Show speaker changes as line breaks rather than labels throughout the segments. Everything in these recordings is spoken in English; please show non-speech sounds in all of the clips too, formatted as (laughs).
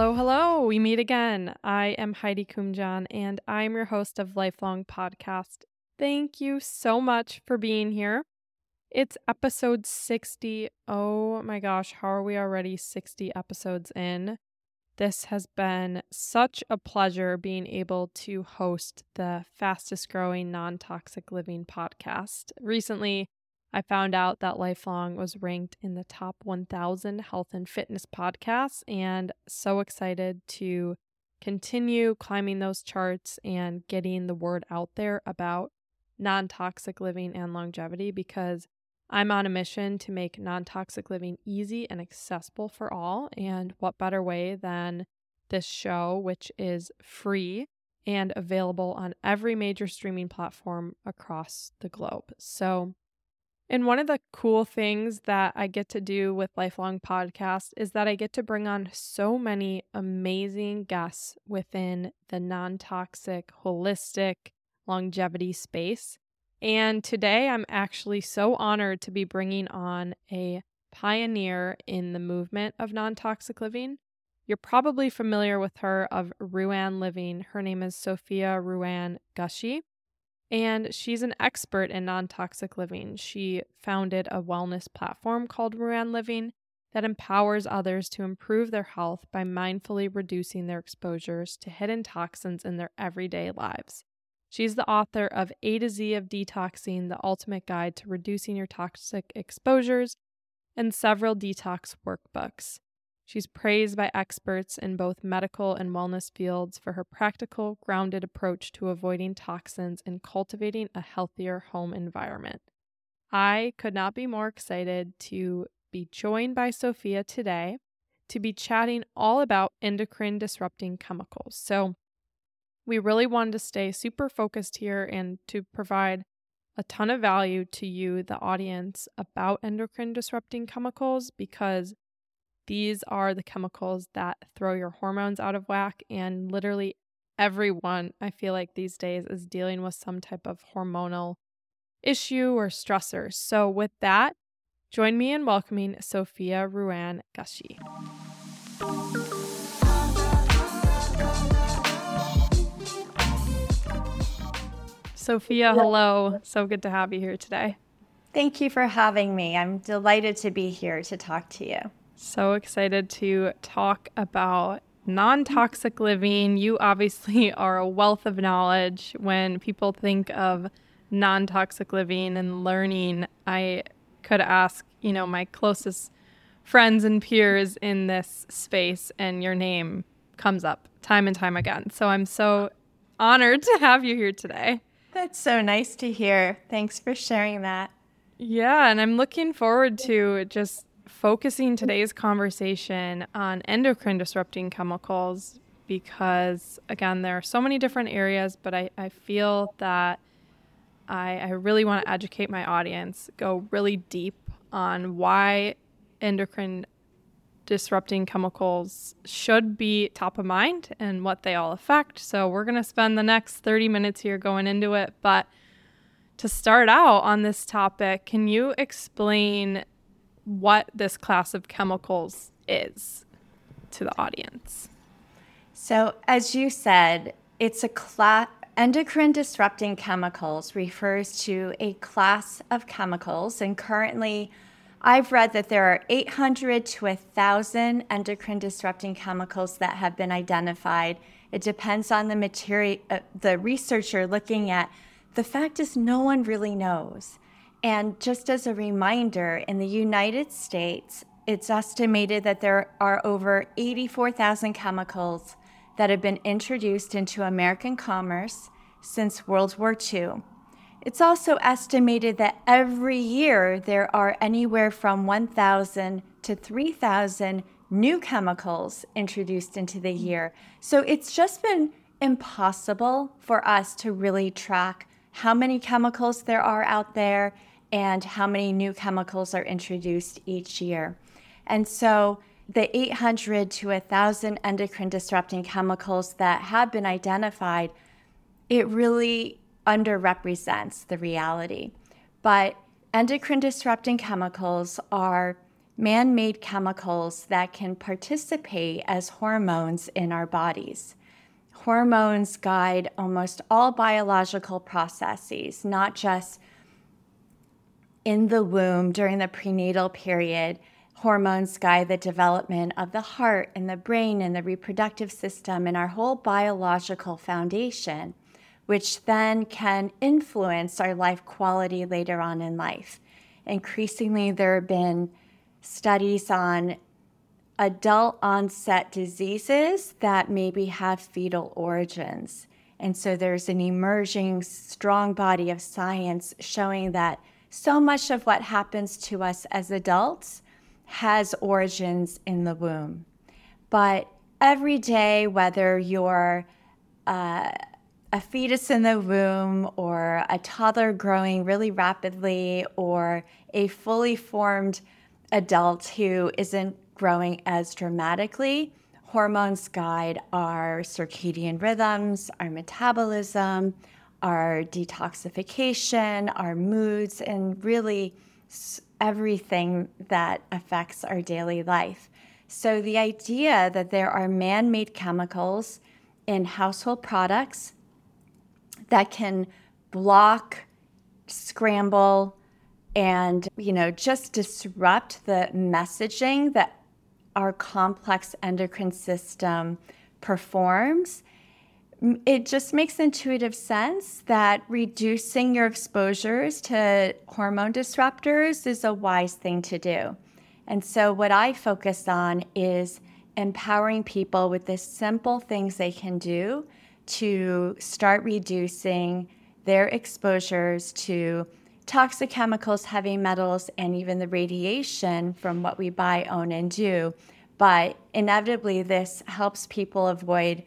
Hello, hello. We meet again. I am Heidi Kumjan and I'm your host of Lifelong Podcast. Thank you so much for being here. It's episode 60. Oh my gosh, how are we already 60 episodes in? This has been such a pleasure being able to host the fastest growing non toxic living podcast. Recently, I found out that Lifelong was ranked in the top 1000 health and fitness podcasts, and so excited to continue climbing those charts and getting the word out there about non toxic living and longevity because I'm on a mission to make non toxic living easy and accessible for all. And what better way than this show, which is free and available on every major streaming platform across the globe? So, and one of the cool things that I get to do with Lifelong Podcast is that I get to bring on so many amazing guests within the non toxic, holistic longevity space. And today I'm actually so honored to be bringing on a pioneer in the movement of non toxic living. You're probably familiar with her of Ruan Living. Her name is Sophia Ruan Gushee and she's an expert in non toxic living. She founded a wellness platform called Ruan Living that empowers others to improve their health by mindfully reducing their exposures to hidden toxins in their everyday lives. She's the author of A to Z of Detoxing, the ultimate guide to reducing your toxic exposures, and several detox workbooks. She's praised by experts in both medical and wellness fields for her practical, grounded approach to avoiding toxins and cultivating a healthier home environment. I could not be more excited to be joined by Sophia today to be chatting all about endocrine disrupting chemicals. So, we really wanted to stay super focused here and to provide a ton of value to you, the audience, about endocrine disrupting chemicals because these are the chemicals that throw your hormones out of whack, and literally everyone, I feel like these days, is dealing with some type of hormonal issue or stressor. So, with that, join me in welcoming Sophia Ruan Gushee. Sophia, hello. So good to have you here today.
Thank you for having me. I'm delighted to be here to talk to you.
So excited to talk about non toxic living. You obviously (laughs) are a wealth of knowledge. When people think of non toxic living and learning, I could ask, you know, my closest friends and peers in this space, and your name comes up time and time again. So I'm so honored to have you here today.
That's so nice to hear. Thanks for sharing that.
Yeah, and I'm looking forward to just focusing today's conversation on endocrine disrupting chemicals because, again, there are so many different areas, but I, I feel that I, I really want to educate my audience, go really deep on why endocrine disrupting chemicals should be top of mind and what they all affect. So, we're going to spend the next 30 minutes here going into it. But to start out on this topic, can you explain what this class of chemicals is to the audience.
So, as you said, it's a class. Endocrine disrupting chemicals refers to a class of chemicals, and currently, I've read that there are 800 to 1,000 endocrine disrupting chemicals that have been identified. It depends on the material, uh, the researcher looking at. The fact is, no one really knows. And just as a reminder, in the United States, it's estimated that there are over 84,000 chemicals that have been introduced into American commerce since World War II. It's also estimated that every year there are anywhere from 1,000 to 3,000 new chemicals introduced into the year. So it's just been impossible for us to really track how many chemicals there are out there and how many new chemicals are introduced each year. And so the 800 to 1,000 endocrine disrupting chemicals that have been identified, it really underrepresents the reality. But endocrine disrupting chemicals are man made chemicals that can participate as hormones in our bodies. Hormones guide almost all biological processes, not just in the womb during the prenatal period. Hormones guide the development of the heart and the brain and the reproductive system and our whole biological foundation, which then can influence our life quality later on in life. Increasingly, there have been studies on adult onset diseases that maybe have fetal origins. And so there's an emerging strong body of science showing that so much of what happens to us as adults has origins in the womb. But every day, whether you're uh, a fetus in the womb or a toddler growing really rapidly or a fully formed adult who isn't growing as dramatically, hormones guide our circadian rhythms, our metabolism, our detoxification, our moods, and really everything that affects our daily life. So, the idea that there are man made chemicals in household products that can block, scramble, and you know just disrupt the messaging that our complex endocrine system performs it just makes intuitive sense that reducing your exposures to hormone disruptors is a wise thing to do. And so, what I focus on is empowering people with the simple things they can do to start reducing their exposures to toxic chemicals, heavy metals, and even the radiation from what we buy, own, and do. But inevitably, this helps people avoid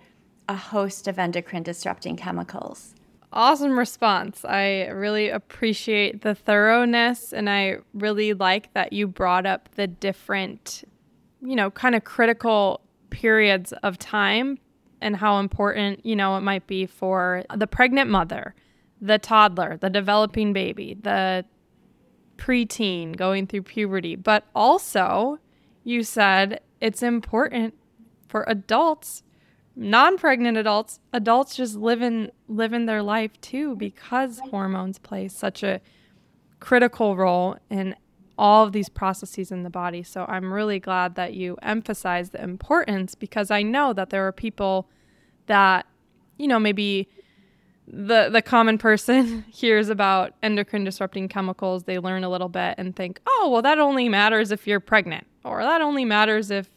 a host of endocrine disrupting chemicals.
Awesome response. I really appreciate the thoroughness and I really like that you brought up the different, you know, kind of critical periods of time and how important, you know, it might be for the pregnant mother, the toddler, the developing baby, the preteen going through puberty, but also you said it's important for adults non-pregnant adults adults just living living their life too because hormones play such a critical role in all of these processes in the body. So i'm really glad that you emphasize the importance because i know that there are people that you know maybe the the common person (laughs) hears about endocrine disrupting chemicals they learn a little bit and think oh well that only matters if you're pregnant or that only matters if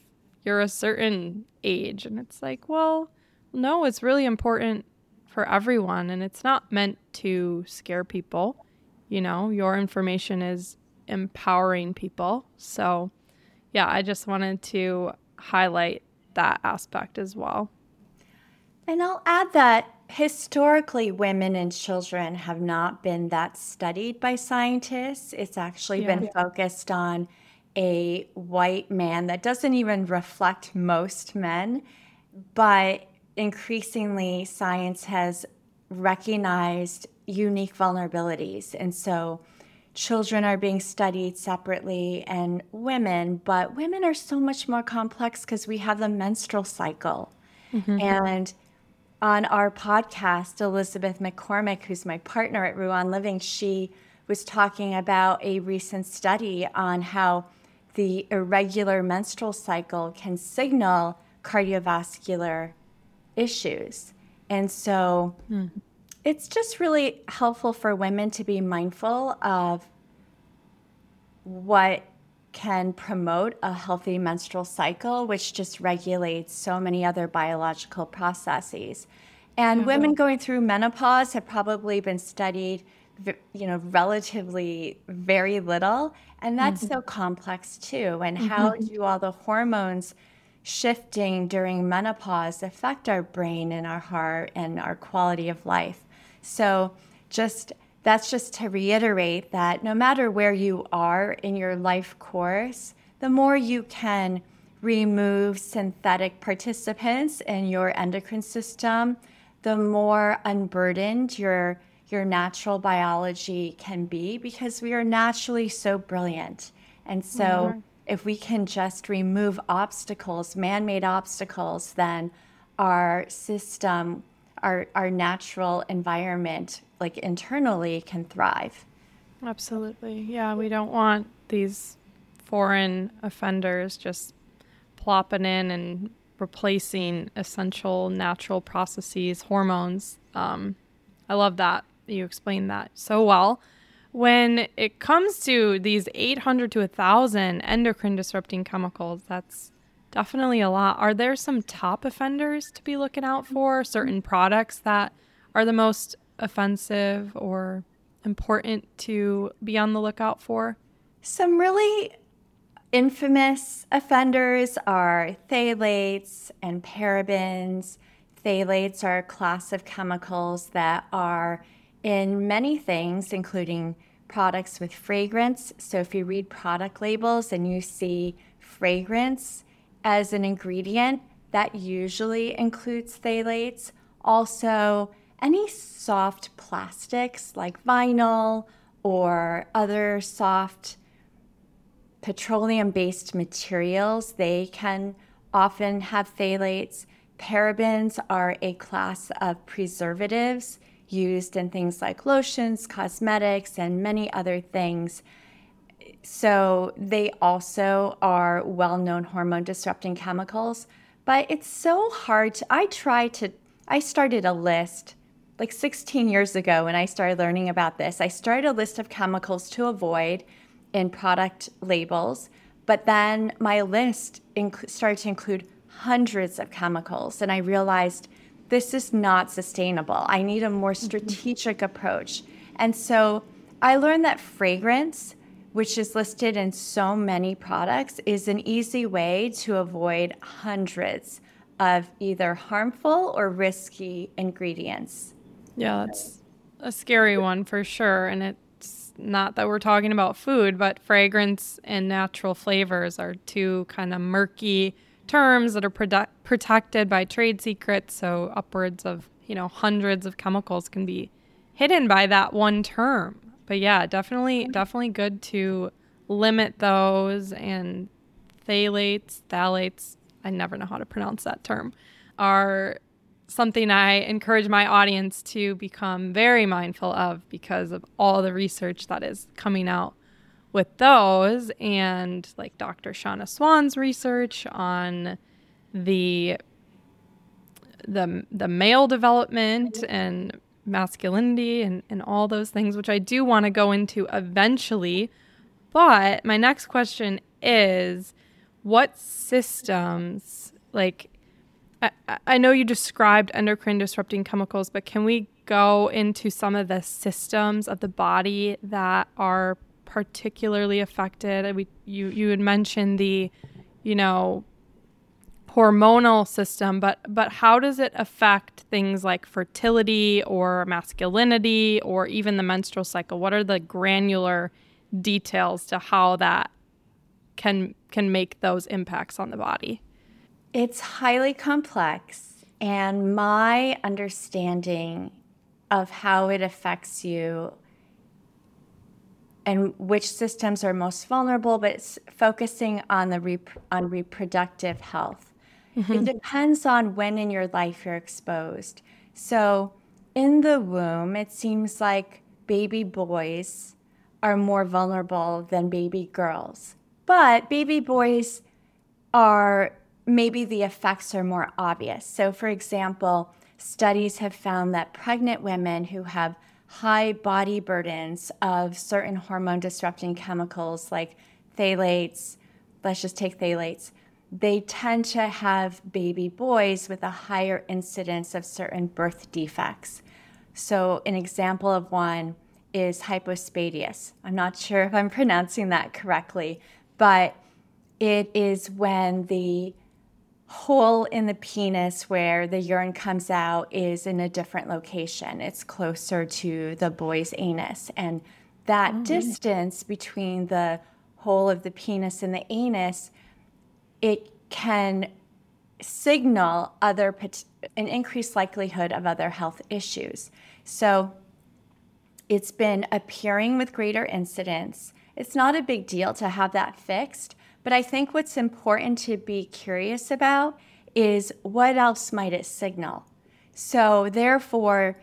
you're a certain age. And it's like, well, no, it's really important for everyone. And it's not meant to scare people. You know, your information is empowering people. So, yeah, I just wanted to highlight that aspect as well.
And I'll add that historically, women and children have not been that studied by scientists. It's actually yeah. been focused on a white man that doesn't even reflect most men, but increasingly science has recognized unique vulnerabilities. And so children are being studied separately and women, but women are so much more complex because we have the menstrual cycle. Mm-hmm. And on our podcast, Elizabeth McCormick, who's my partner at Ruan Living, she was talking about a recent study on how the irregular menstrual cycle can signal cardiovascular issues. And so mm. it's just really helpful for women to be mindful of what can promote a healthy menstrual cycle, which just regulates so many other biological processes. And mm-hmm. women going through menopause have probably been studied you know relatively very little and that's mm-hmm. so complex too and mm-hmm. how do all the hormones shifting during menopause affect our brain and our heart and our quality of life so just that's just to reiterate that no matter where you are in your life course the more you can remove synthetic participants in your endocrine system the more unburdened your your natural biology can be because we are naturally so brilliant. And so if we can just remove obstacles, man made obstacles, then our system, our, our natural environment, like internally, can thrive.
Absolutely. Yeah, we don't want these foreign offenders just plopping in and replacing essential natural processes, hormones. Um, I love that you explained that so well. When it comes to these 800 to 1,000 endocrine disrupting chemicals, that's definitely a lot. Are there some top offenders to be looking out for? Certain products that are the most offensive or important to be on the lookout for?
Some really infamous offenders are phthalates and parabens. Phthalates are a class of chemicals that are in many things, including products with fragrance. So if you read product labels and you see fragrance as an ingredient, that usually includes phthalates. Also, any soft plastics like vinyl or other soft petroleum based materials, they can often have phthalates. Parabens are a class of preservatives used in things like lotions, cosmetics, and many other things. So they also are well known hormone disrupting chemicals. But it's so hard to, I try to, I started a list like 16 years ago when I started learning about this. I started a list of chemicals to avoid in product labels, but then my list inc- started to include hundreds of chemicals. And I realized this is not sustainable. I need a more mm-hmm. strategic approach. And so I learned that fragrance, which is listed in so many products, is an easy way to avoid hundreds of either harmful or risky ingredients.
Yeah, that's a scary one for sure. And it's not that we're talking about food, but fragrance and natural flavors are two kind of murky terms that are produ- protected by trade secrets. So upwards of, you know, hundreds of chemicals can be hidden by that one term. But yeah, definitely, definitely good to limit those and phthalates, phthalates, I never know how to pronounce that term, are something I encourage my audience to become very mindful of because of all the research that is coming out with those and like Dr. Shanna Swan's research on the the the male development and masculinity and, and all those things, which I do want to go into eventually. But my next question is what systems like I, I know you described endocrine disrupting chemicals, but can we go into some of the systems of the body that are particularly affected? We you you had mentioned the, you know, hormonal system, but but how does it affect things like fertility or masculinity or even the menstrual cycle? What are the granular details to how that can can make those impacts on the body?
It's highly complex and my understanding of how it affects you and which systems are most vulnerable, but it's focusing on the rep- on reproductive health. Mm-hmm. It depends on when in your life you're exposed. So, in the womb, it seems like baby boys are more vulnerable than baby girls. But baby boys are maybe the effects are more obvious. So, for example, studies have found that pregnant women who have high body burdens of certain hormone disrupting chemicals like phthalates, let's just take phthalates, they tend to have baby boys with a higher incidence of certain birth defects. So, an example of one is hypospadias. I'm not sure if I'm (laughs) pronouncing that correctly, but it is when the hole in the penis where the urine comes out is in a different location. It's closer to the boy's anus. And that oh, distance between the hole of the penis and the anus, it can signal other an increased likelihood of other health issues. So it's been appearing with greater incidence. It's not a big deal to have that fixed, But I think what's important to be curious about is what else might it signal? So, therefore,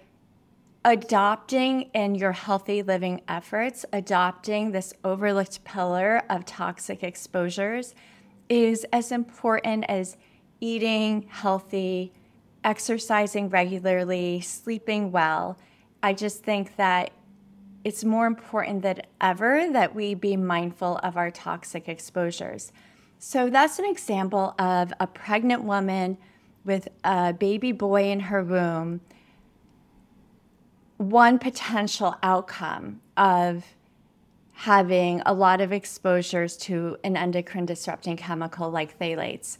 adopting in your healthy living efforts, adopting this overlooked pillar of toxic exposures is as important as eating healthy, exercising regularly, sleeping well. I just think that it's more important than ever that we be mindful of our toxic exposures. So that's an example of a pregnant woman with a baby boy in her womb. One potential outcome of having a lot of exposures to an endocrine disrupting chemical like phthalates.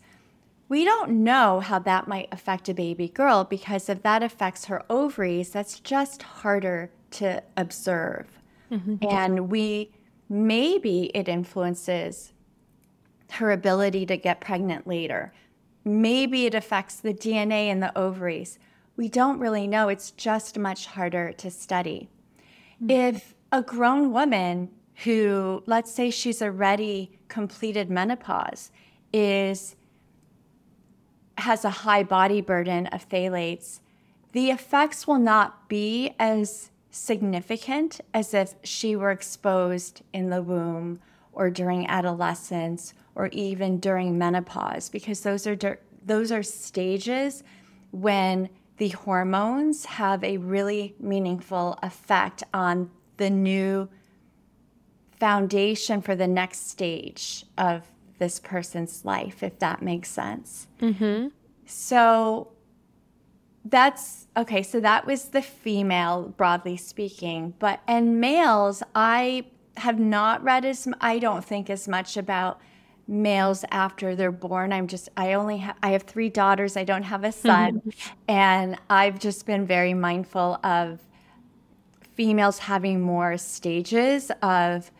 We don't know how that might affect a baby girl because if that affects her ovaries, that's just harder to observe. Mm-hmm. And we maybe it influences her ability to get pregnant later. Maybe it affects the DNA in the ovaries. We don't really know. It's just much harder to study. Mm-hmm. If a grown woman who, let's say she's already completed menopause, is has a high body burden of phthalates, the effects will not be as significant as if she were exposed in the womb or during adolescence or even during menopause because those are those are stages when the hormones have a really meaningful effect on the new foundation for the next stage of this person's life if that makes sense mm-hmm. so that's okay. So that was the female, broadly speaking. But and males, I have not read as I don't think as much about males after they're born. I'm just I only have I have three daughters. I don't have a son, (laughs) and I've just been very mindful of females having more stages of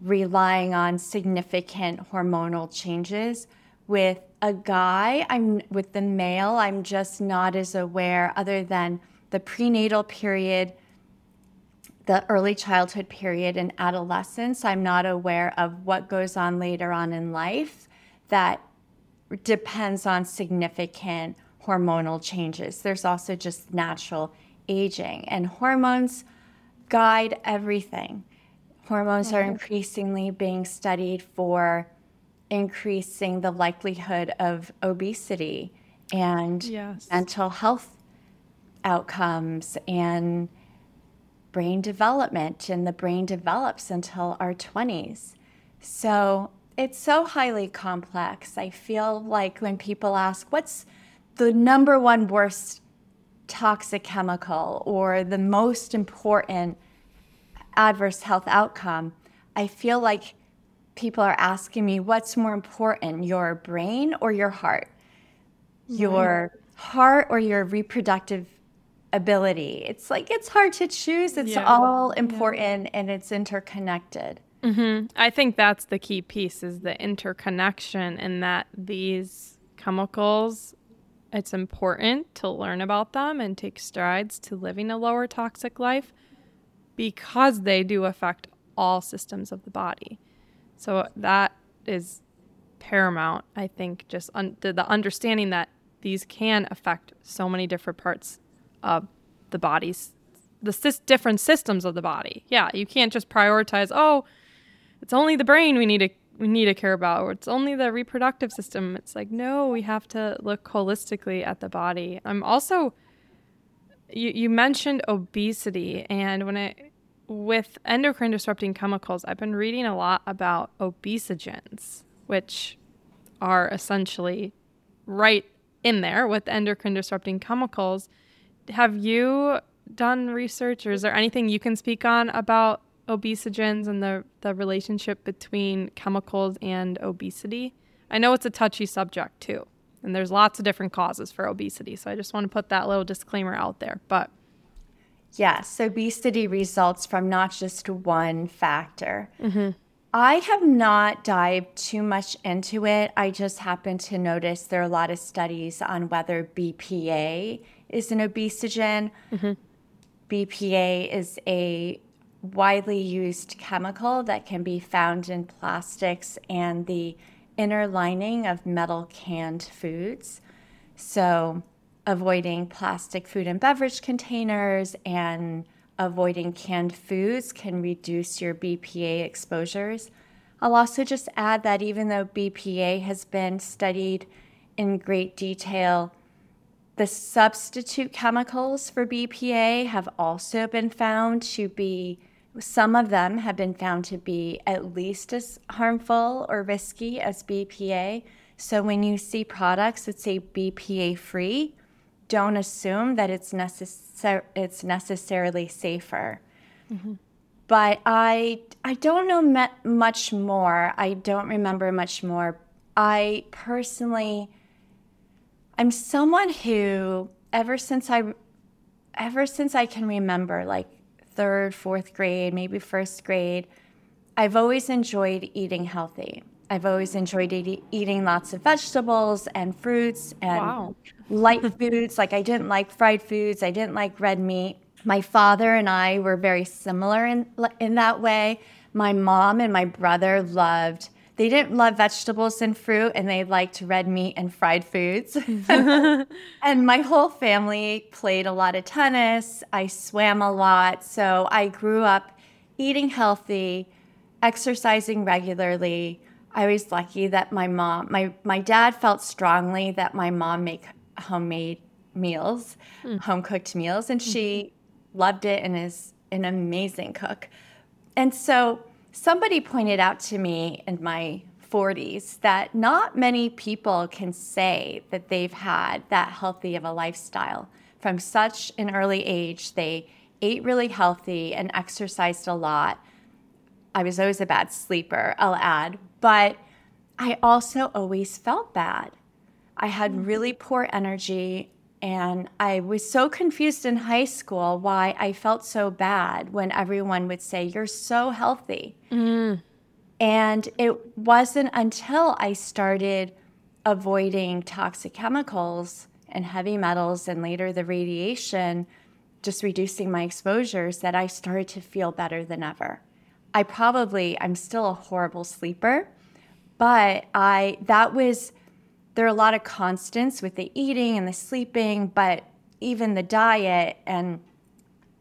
relying on significant hormonal changes with a guy, I'm with the male, I'm just not as aware other than the prenatal period, the early childhood period and adolescence. I'm not aware of what goes on later on in life that depends on significant hormonal changes. There's also just natural aging, and hormones guide everything. Hormones are mm-hmm. increasingly being studied for increasing the likelihood of obesity and yes. mental health outcomes and brain development. And the brain develops until our 20s. So it's so highly complex. I feel like when people ask, what's the number one worst toxic chemical or the most important adverse health outcome, I feel like people are asking me what's more important, your brain or your heart? Your heart or your reproductive ability? It's like it's hard to choose. It's yeah. all important yeah. and it's interconnected.
Mm-hmm. I think that's the key piece is the interconnection and that these chemicals it's important to learn about them and take strides to living a lower toxic life because they do affect all systems of the body. So that is paramount, I think, just un- the understanding that these can affect so many different parts of the body's the sy- different systems of the body. Yeah, you can't just prioritize, oh, it's only the brain we need to we need to care about or it's only the reproductive system. It's like no, we have to look holistically at the body. I'm also you, you mentioned obesity and when I with endocrine disrupting chemicals, I've been reading a lot about obesogens, which are essentially right in there with endocrine disrupting chemicals. Have you done research or is there anything you can speak on about obesogens and the, the relationship between chemicals and obesity? I know it's a touchy subject too, and there's lots of different causes for obesity. So I just want to put that little disclaimer out there. But
Yes, obesity results from not just one factor. Mm-hmm. I have not dived too much into it. I just happen to notice there are a lot of studies on whether BPA is an obesogen. Mm-hmm. BPA is a widely used chemical that can be found in plastics and the inner lining of metal canned foods. So, avoiding plastic food and beverage containers and avoiding canned foods can reduce your BPA exposures. I'll also just add that even though BPA has been studied in great detail, the substitute chemicals for BPA have also been found to be, some of them have been found to be at least as harmful or risky as BPA. So when you see products that say BPA free, don't assume that it's, necessar- it's necessarily safer. Mm-hmm. But I, I don't know me- much more. I don't remember much more. I personally I'm someone who ever since I ever since I can remember like third, fourth grade, maybe first grade, I've always enjoyed eating healthy. I've always enjoyed eat, eating lots of vegetables and fruits and wow. Light foods. Like I didn't like fried foods. I didn't like red meat. My father and I were very similar in in that way. My mom and my brother loved they didn't love vegetables and fruit and they liked red meat and fried foods. (laughs) (laughs) and my whole family played a lot of tennis. I swam a lot. So I grew up eating healthy, exercising regularly. I was lucky that my mom, my, my dad felt strongly that my mom make homemade meals, mm. home cooked meals, and she mm-hmm. loved it and is an amazing cook. And so somebody pointed out to me in my 40s that not many people can say that they've had that healthy of a lifestyle. From such an early age, they ate really healthy and exercised a lot. I was always a bad sleeper, I'll add, but I also always felt bad. I had really poor energy and I was so confused in high school why I felt so bad when everyone would say, You're so healthy. Mm. And it wasn't until I started avoiding toxic chemicals and heavy metals and later the radiation, just reducing my exposures, that I started to feel better than ever. I probably, I'm still a horrible sleeper, but I, that was there are a lot of constants with the eating and the sleeping, but even the diet and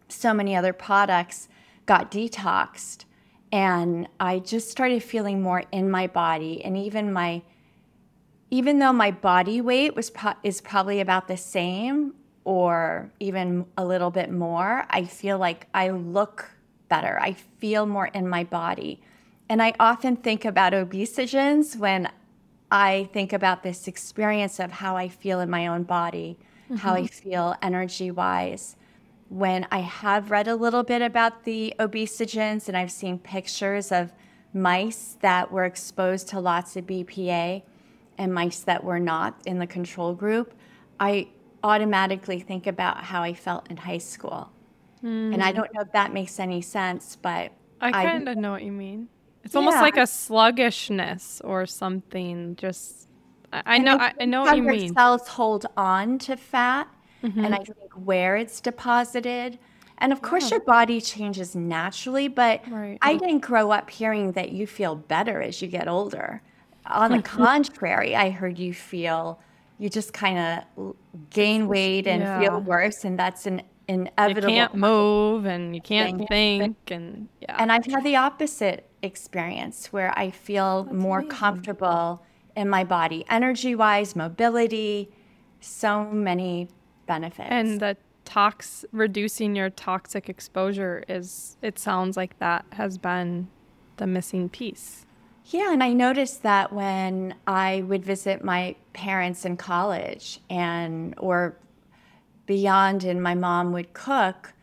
so many other products got detoxed. And I just started feeling more in my body. And even my, even though my body weight was pro- is probably about the same or even a little bit more, I feel like I look better. I feel more in my body. And I often think about obesogens when I think about this experience of how I feel in my own body, mm-hmm. how I mm-hmm. feel energy wise. When I have read a little bit about the obesogens and I've seen pictures of mice that were exposed to lots of BPA and mice that were not in the control group, I automatically think about how I felt in high school. Mm. And I hmm. don't know if that makes any sense, but
I kind of know what you mean. It's yeah. almost like a sluggishness or something. Just I, I know I, I, know what you mean.
Cells hold on to fat, mm-hmm. and I think where it's deposited. And of course, yeah. your body changes naturally, but right. I didn't grow up hearing that you feel better as you get older. On the (laughs) contrary, I heard you feel you just kind of gain weight and yeah. feel worse, and that's an inevitable.
You can't move and you can't thing. think, and yeah.
And I've had the opposite experience where I feel That's more amazing. comfortable in my body, energy wise, mobility, so many benefits.
And the tox reducing your toxic exposure is it sounds like that has been the missing piece.
Yeah, and I noticed that when I would visit my parents in college and or beyond and my mom would cook,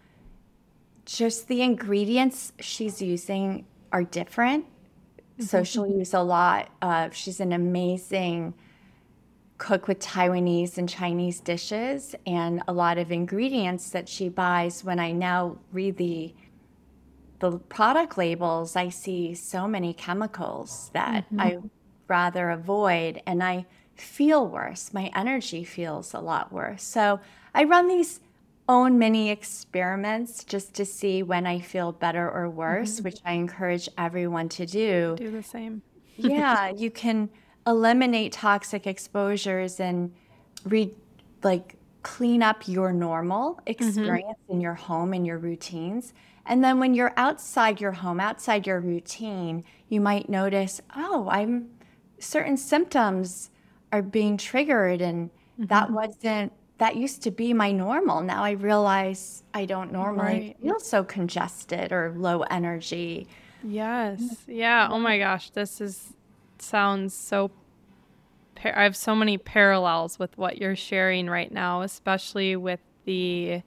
just the ingredients she's using are different. Mm-hmm. So she'll use a lot of, she's an amazing cook with Taiwanese and Chinese dishes and a lot of ingredients that she buys. When I now read the the product labels, I see so many chemicals that mm-hmm. I rather avoid and I feel worse. My energy feels a lot worse. So I run these own mini experiments just to see when I feel better or worse, mm-hmm. which I encourage everyone to do.
Do the same.
yeah, (laughs) you can eliminate toxic exposures and re like clean up your normal mm-hmm. experience mm-hmm. in your home and your routines. And then when you're outside your home, outside your routine, you might notice, oh, I'm certain symptoms are being triggered and mm-hmm. that wasn't that used to be my normal. Now I realize I don't normally right. feel so congested or low energy.
Yes. Yeah. Oh my gosh, this is sounds so I have so many parallels with what you're sharing right now, especially with the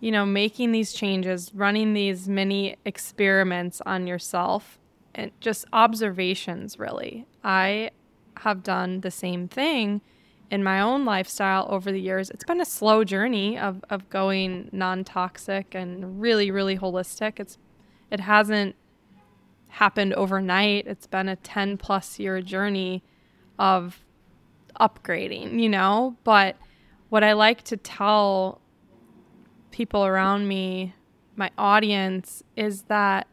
you know, making these changes, running these mini experiments on yourself and just observations really. I have done the same thing in my own lifestyle over the years. It's been a slow journey of, of going non-toxic and really, really holistic. It's it hasn't happened overnight. It's been a 10 plus year journey of upgrading, you know? But what I like to tell people around me, my audience, is that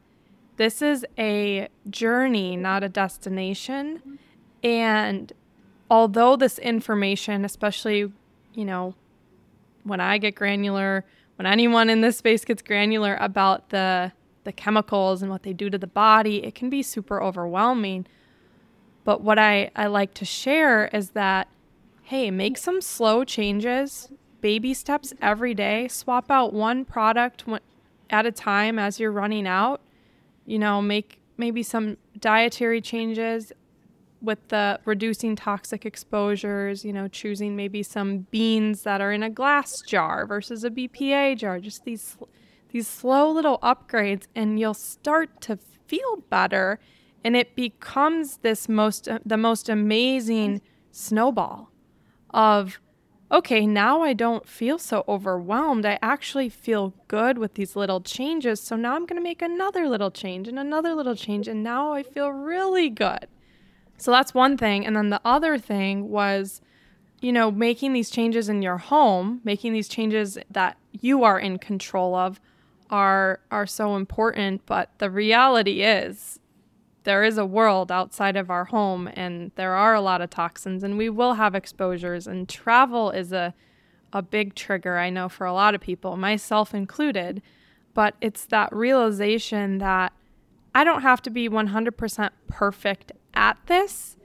this is a journey, not a destination. And although this information, especially, you know, when I get granular, when anyone in this space gets granular about the the chemicals and what they do to the body, it can be super overwhelming. But what I, I like to share is that, hey, make some slow changes, baby steps every day, swap out one product at a time as you're running out. You know, make maybe some dietary changes with the reducing toxic exposures, you know, choosing maybe some beans that are in a glass jar versus a BPA jar, just these these slow little upgrades and you'll start to feel better and it becomes this most uh, the most amazing snowball of okay, now I don't feel so overwhelmed. I actually feel good with these little changes. So now I'm going to make another little change and another little change and now I feel really good. So that's one thing. And then the other thing was you know, making these changes in your home, making these changes that you are in control of are are so important, but the reality is there is a world outside of our home and there are a lot of toxins and we will have exposures. And travel is a a big trigger I know for a lot of people, myself included, but it's that realization that I don't have to be 100% perfect at this.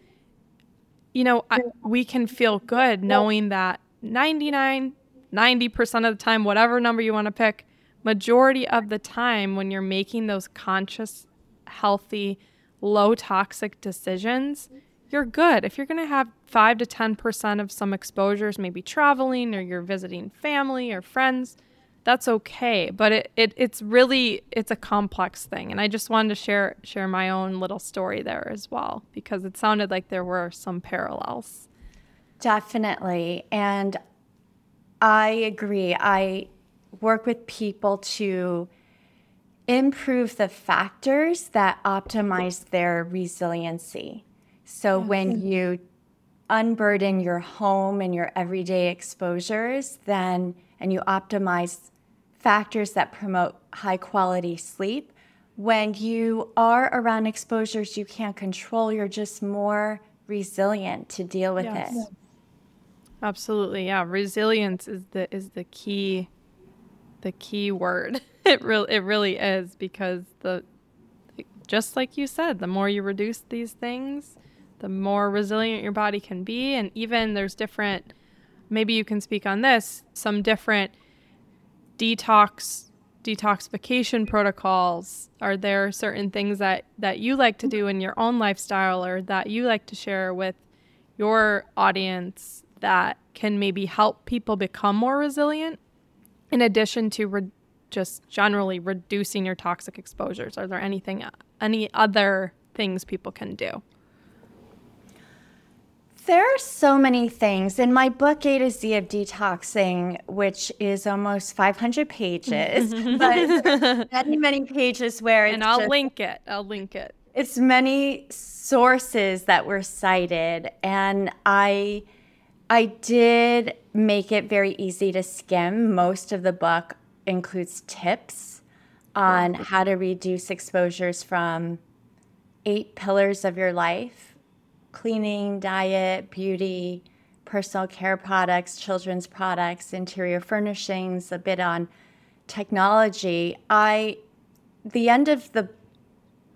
You know, I, we can feel good knowing that 99 90% of the time whatever number you want to pick majority of the time when you're making those conscious, healthy, low toxic decisions, you're good. If you're going to have 5 to 10% of some exposures, maybe traveling or you're visiting family or friends, that's okay. But it, it it's really it's a complex thing. And I just wanted to share share my own little story there as well because it sounded like there were some parallels.
Definitely. And I agree. I work with people to improve the factors that optimize their resiliency. So when you unburden your home and your everyday exposures, then and you optimize factors that promote high quality sleep, when you are around exposures you can't control, you're just more resilient to deal with yes. it.
Absolutely. Yeah, resilience is the is the key the key word. (laughs) It really it really is because the just like you said, the more you reduce these things, the more resilient your body can be and even there's different maybe you can speak on this, some different detox detoxification protocols. Are there certain things that that you like to do in your own lifestyle or that you like to share with your audience that can maybe help people become more resilient? in addition to re- just generally reducing your toxic exposures are there anything any other things people can do
there are so many things in my book A to Z of detoxing, which is almost 500 pages, (laughs) but many, many pages where
and I'll just, link it. I'll link it.
It's many sources that were cited, and I I did make it very easy to skim. Most of the book includes tips on how to reduce exposures from eight pillars of your life cleaning, diet, beauty, personal care products, children's products, interior furnishings, a bit on technology. I the end of the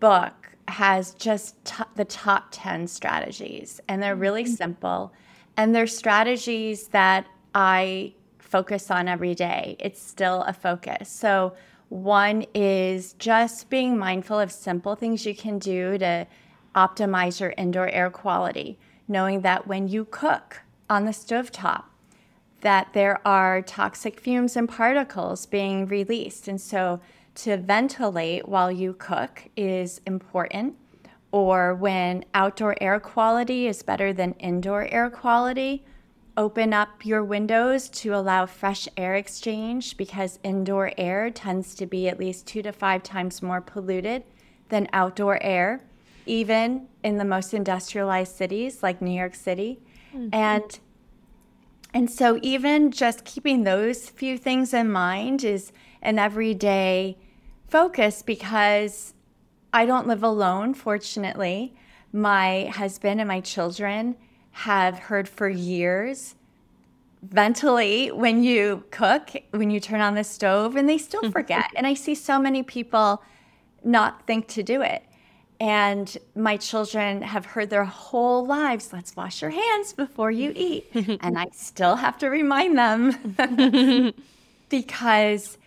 book has just t- the top 10 strategies and they're really mm-hmm. simple and they're strategies that I focus on every day. It's still a focus. So one is just being mindful of simple things you can do to optimize your indoor air quality, knowing that when you cook on the stovetop, that there are toxic fumes and particles being released. And so to ventilate while you cook is important. Or when outdoor air quality is better than indoor air quality, open up your windows to allow fresh air exchange because indoor air tends to be at least two to five times more polluted than outdoor air, even in the most industrialized cities like New York City. Mm-hmm. And and so even just keeping those few things in mind is an everyday focus because I don't live alone, fortunately. My husband and my children have heard for years ventilate when you cook, when you turn on the stove, and they still (laughs) forget. and I see so many people not think to do it. And my children have heard their whole lives, let's wash your hands before you eat. (laughs) and I still have to remind them (laughs) because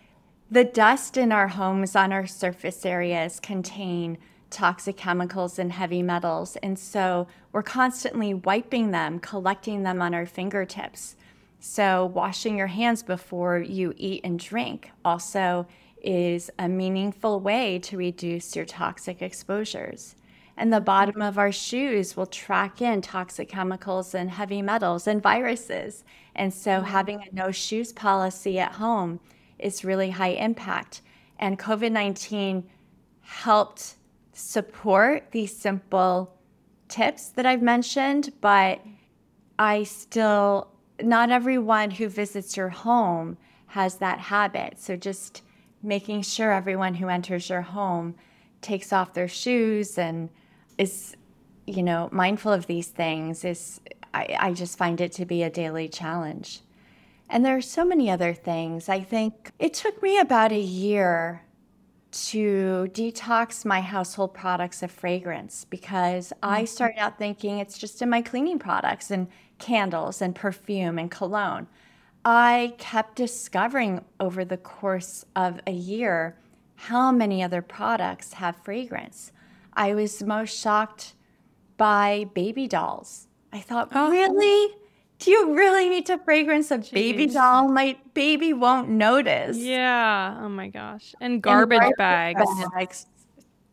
the dust in our homes on our surface areas contain toxic chemicals and heavy metals. And so we're constantly wiping them, collecting them on our fingertips. So, washing your hands before you eat and drink also is a meaningful way to reduce your toxic exposures. And the bottom of our shoes will track in toxic chemicals and heavy metals and viruses. And so, mm-hmm. having a no shoes policy at home is really high impact. And COVID 19 helped support these simple tips that I've mentioned, but I still, not everyone who visits your home has that habit. So just making sure everyone who enters your home takes off their shoes and is, you know, mindful of these things is, I, I just find it to be a daily challenge. And there are so many other things. I think it took me about a year to detox my household products of fragrance because I mm-hmm. started out thinking it's just in my cleaning products and candles and perfume and cologne. I kept discovering over the course of a year how many other products have fragrance. I was most shocked by baby dolls. I thought, oh. really? do you really need to fragrance a Jeez. baby doll? My baby won't notice.
Yeah. Oh my gosh. And garbage, and garbage bags. bags.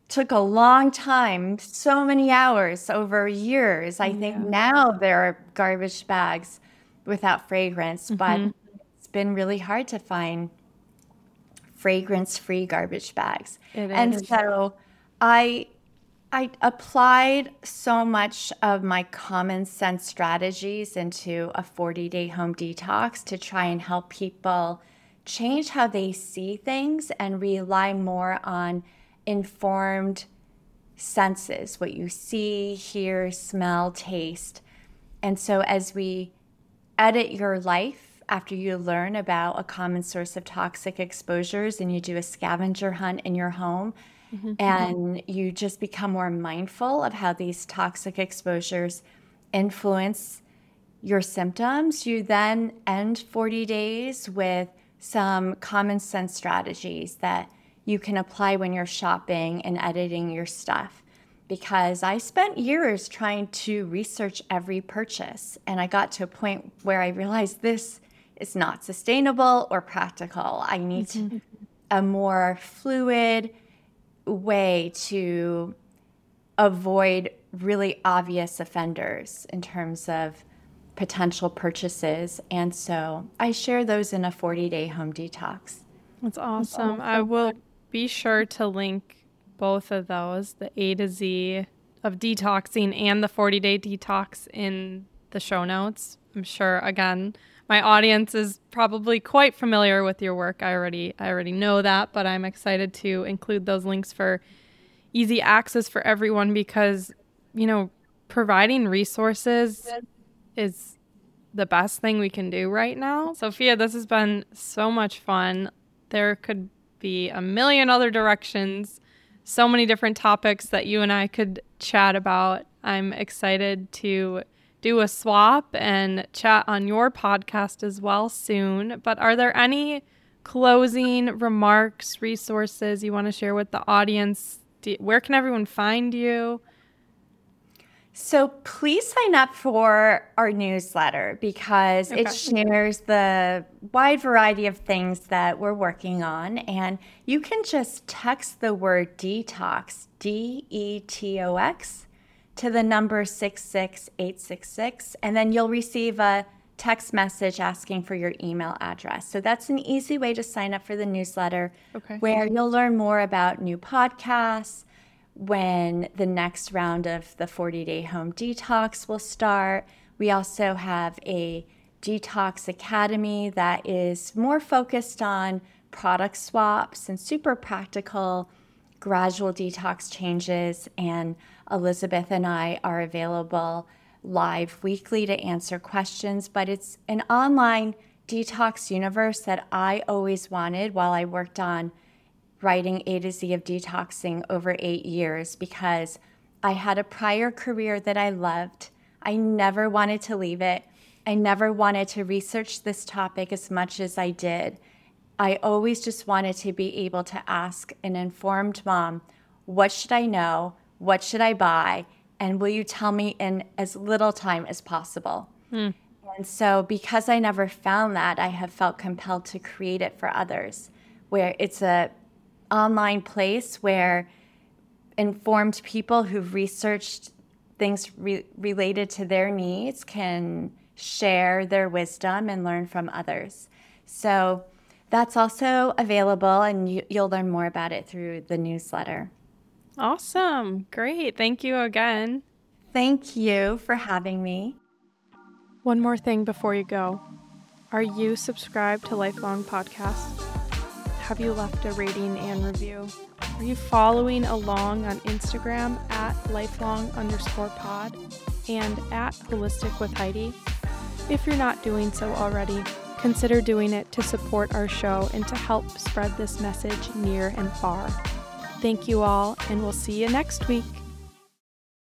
Took a long time, so many hours, over years. I yeah. think now there are garbage bags without fragrance, mm-hmm. but it's been really hard to find fragrance free garbage bags. and so I I applied so much of my common sense strategies into a 40 day home detox to try and help people change how they see things and rely more on informed senses what you see, hear, smell, taste. And so, as we edit your life after you learn about a common source of toxic exposures and you do a scavenger hunt in your home, Mm-hmm. And you just become more mindful of how these toxic exposures influence your symptoms. You then end 40 days with some common sense strategies that you can apply when you're shopping and editing your stuff. Because I spent years trying to research every purchase, and I got to a point where I realized this is not sustainable or practical. I need mm-hmm. a more fluid, way to avoid really obvious offenders in terms of potential purchases. And so I share those in a 40 day home detox.
That's awesome. I will be sure to link both of those the A to Z of detoxing and the 40 day detox in the show notes. I'm sure again, my audience is probably quite familiar with your work. I already I already know that, but I'm excited to include those links for easy access for everyone because, you know, providing resources is the best thing we can do right now. Sophia, this has been so much fun. There could be a million other directions, so many different topics that you and I could chat about. I'm excited to do a swap and chat on your podcast as well soon. But are there any closing remarks, resources you want to share with the audience? Do, where can everyone find you?
So please sign up for our newsletter because okay. it shares the wide variety of things that we're working on. And you can just text the word detox, D E T O X, to the number 66866. And then you'll receive a text message asking for your email address. So that's an easy way to sign up for the newsletter okay. where you'll learn more about new podcasts when the next round of the 40 day home detox will start. We also have a detox academy that is more focused on product swaps and super practical gradual detox changes. And Elizabeth and I are available live weekly to answer questions, but it's an online detox universe that I always wanted while I worked on writing A to Z of detoxing over eight years because I had a prior career that I loved. I never wanted to leave it. I never wanted to research this topic as much as I did. I always just wanted to be able to ask an informed mom, what should I know? What should I buy? And will you tell me in as little time as possible? Hmm. And so, because I never found that, I have felt compelled to create it for others, where it's a online place where informed people who've researched things re- related to their needs can share their wisdom and learn from others. So that's also available, and you, you'll learn more about it through the newsletter.
Awesome. Great. Thank you again.
Thank you for having me.
One more thing before you go. Are you subscribed to Lifelong Podcast? Have you left a rating and review? Are you following along on Instagram at lifelong underscore pod and at holistic with Heidi? If you're not doing so already, consider doing it to support our show and to help spread this message near and far. Thank you all, and we'll see you next week.